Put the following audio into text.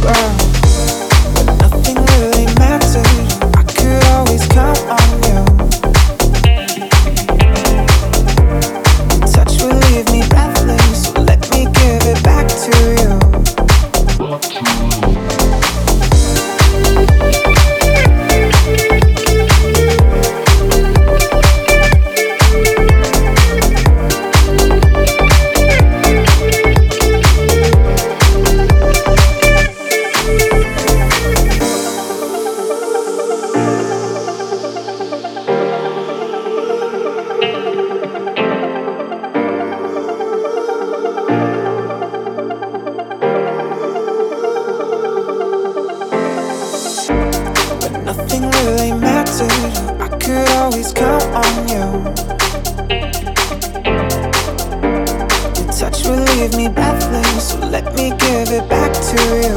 girl. Nothing really mattered. Really mattered. I could always count on you. Your touch will leave me breathless, so let me give it back to you.